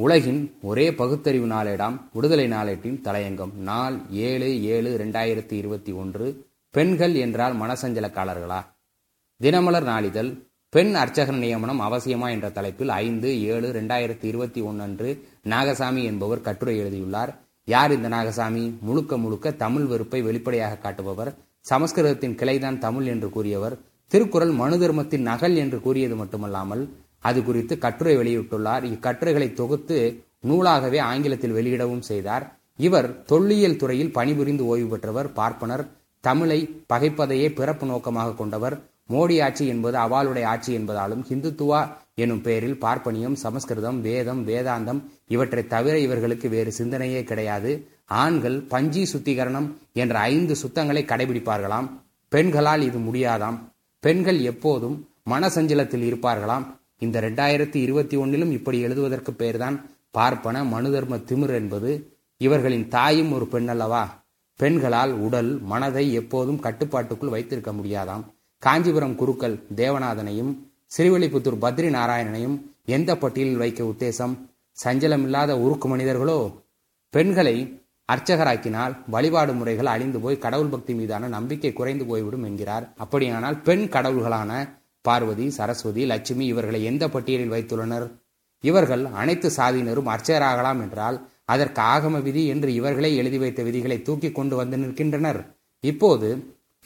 உலகின் ஒரே பகுத்தறிவு நாளேடாம் விடுதலை நாளேட்டின் தலையங்கம். நாள் ஏழு ஏழு ரெண்டாயிரத்தி இருபத்தி ஒன்று. பெண்கள் என்றால் மனசஞ்சலக்காரர்களா தினமலர் நாளிதழ். பெண் அர்ச்சகர் நியமனம் அவசியமா என்ற தலைப்பில் ஐந்து ஏழு ரெண்டாயிரத்தி இருபத்தி ஒன்று அன்று நாகசாமி என்பவர் கட்டுரை எழுதியுள்ளார். யார் இந்த நாகசாமி? முழுக்க முழுக்க தமிழ் வெறுப்பை வெளிப்படையாக காட்டுபவர். சமஸ்கிருதத்தின் கிளைதான் தமிழ் என்று கூறியவர். திருக்குறள் மனு தர்மத்தின் நகல் என்று கூறியது மட்டுமல்லாமல் அது குறித்து கட்டுரை வெளியிட்டுள்ளார். இக்கட்டுரைகளை தொகுத்து நூலாகவே ஆங்கிலத்தில் வெளியிடவும் செய்தார். இவர் தொல்லியல் துறையில் பணிபுரிந்து ஓய்வு பெற்றவர் பார்ப்பனர் தமிழை பகைப்பதையே பிறப்பு நோக்கமாக கொண்டவர். மோடி ஆட்சி என்பது அவாளுடைய ஆட்சி என்பதாலும் ஹிந்துத்துவா எனும் பெயரில் பார்ப்பனியம் சமஸ்கிருதம் வேதம் வேதாந்தம் இவற்றை தவிர இவர்களுக்கு வேறு சிந்தனையே கிடையாது. ஆண்கள் பஞ்சி சுத்திகரணம் என்ற ஐந்து சுத்தங்களை கடைபிடிப்பார்களாம். பெண்களால் இது முடியாதாம். பெண்கள் எப்போதும் மனசஞ்சலத்தில் இருப்பார்களாம். இந்த ரெண்டாயிரத்தி இருபத்தி ஒன்னிலும் இப்படி எழுதுவதற்கு பெயர்தான் பார்ப்பன மனுதர்ம திமிர் என்பது. இவர்களின் தாயும் ஒரு பெண் அல்லவா பெண்களால் உடல் மனதை எப்போதும் கட்டுப்பாட்டுக்குள் வைத்திருக்க முடியாதாம்? காஞ்சிபுரம் குருக்கள் தேவநாதனையும் சிறுவெளிபுத்தூர் பத்ரி நாராயணனையும் எந்த பட்டியலில் வைக்க உத்தேசம்? சஞ்சலமில்லாத உருக்கு மனிதர்களோ? பெண்களை அர்ச்சகராக்கினால் வழிபாடு முறைகள் அழிந்து போய் கடவுள் பக்தி மீதான நம்பிக்கை குறைந்து போய்விடும் என்கிறார். அப்படியானால் பெண் கடவுள்களான பார்வதி சரஸ்வதி லட்சுமி இவர்களை எந்த பட்டியலில் வைத்துள்ளனர்? இவர்கள் அனைத்து சாதியினரும் அர்ச்சகராகலாம் என்றால் அதற்கு ஆகம விதி என்று இவர்களே எழுதி வைத்த விதிகளை தூக்கி கொண்டு வந்து நிற்கின்றனர். இப்போது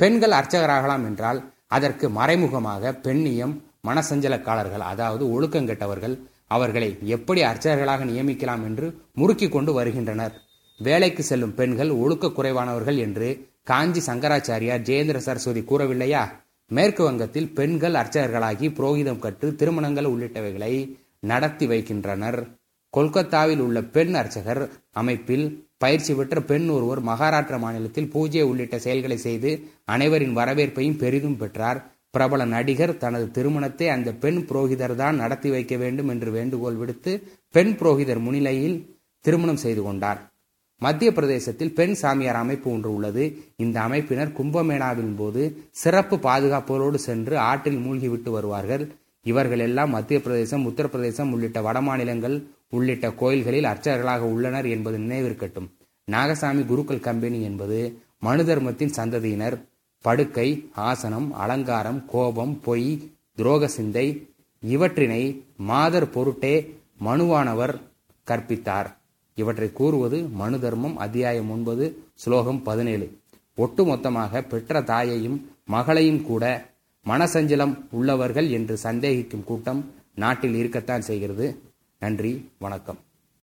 பெண்கள் அர்ச்சகராகலாம் என்றால் அதற்கு மறைமுகமாக பெண்ணியம் மனசஞ்சலக்காரர்கள் அதாவது ஒழுக்கங்கெட்டவர்கள் அவர்களை எப்படி அர்ச்சகர்களாக நியமிக்கலாம் என்று முறுக்கி கொண்டு வருகின்றனர். வேலைக்கு செல்லும் பெண்கள் ஒழுக்க குறைவானவர்கள் என்று காஞ்சி சங்கராச்சாரியார் ஜெயேந்திர சரஸ்வதி கூறவில்லையா? மேற்கு வங்கத்தில் பெண்கள் அர்ச்சகர்களாகி புரோகிதம் கற்று திருமணங்கள் உள்ளிட்டவைகளை நடத்தி வைக்கின்றனர். கொல்கத்தாவில் உள்ள பெண் அர்ச்சகர் அமைப்பில் பயிற்சி பெற்ற பெண் ஒருவர் மகாராஷ்டிர மாநிலத்தில் பூஜை உள்ளிட்ட செயல்களை செய்து அனைவரின் வரவேற்பையும் பெரிதும் பெற்றார். பிரபல நடிகர் தனது திருமணத்தை அந்த பெண் புரோகிதர் தான் நடத்தி வைக்க வேண்டும் என்று வேண்டுகோள் விடுத்து பெண் புரோகிதர் முன்னிலையில் திருமணம் செய்து கொண்டார். மத்திய பிரதேசத்தில் பெண் சாமியார் அமைப்பு ஒன்று உள்ளது. இந்த அமைப்பினர் கும்பமேளாவின் போது சிறப்பு பாதுகாப்புகளோடு சென்று ஆற்றில் மூழ்கிவிட்டு வருவார்கள். இவர்கள் எல்லாம் மத்திய பிரதேசம் உத்தரப்பிரதேசம் உள்ளிட்ட வடமாநிலங்கள் உள்ளிட்ட கோயில்களில் அர்ச்சகர்களாக உள்ளனர் என்பது நினைவிருக்கட்டும் நாகசாமி குருக்கள் கம்பெனி என்பது மனு தர்மத்தின் சந்ததியினர். படுக்கை ஆசனம் அலங்காரம் கோபம் பொய் துரோக சிந்தை இவற்றினை மாதர் பொருட்டே மனுவானவர் கற்பித்தார். இவற்றை கூறுவது மனு தர்மம் அத்தியாயம் ஒன்பது ஸ்லோகம் பதினேழு. ஒட்டுமொத்தமாக பெற்ற தாயையும் மகளையும் கூட மனசஞ்சலம் உள்ளவர்கள் என்று சந்தேகிக்கும் கூட்டம் நாட்டில் இருக்கத்தான் செய்கிறது. நன்றி வணக்கம்.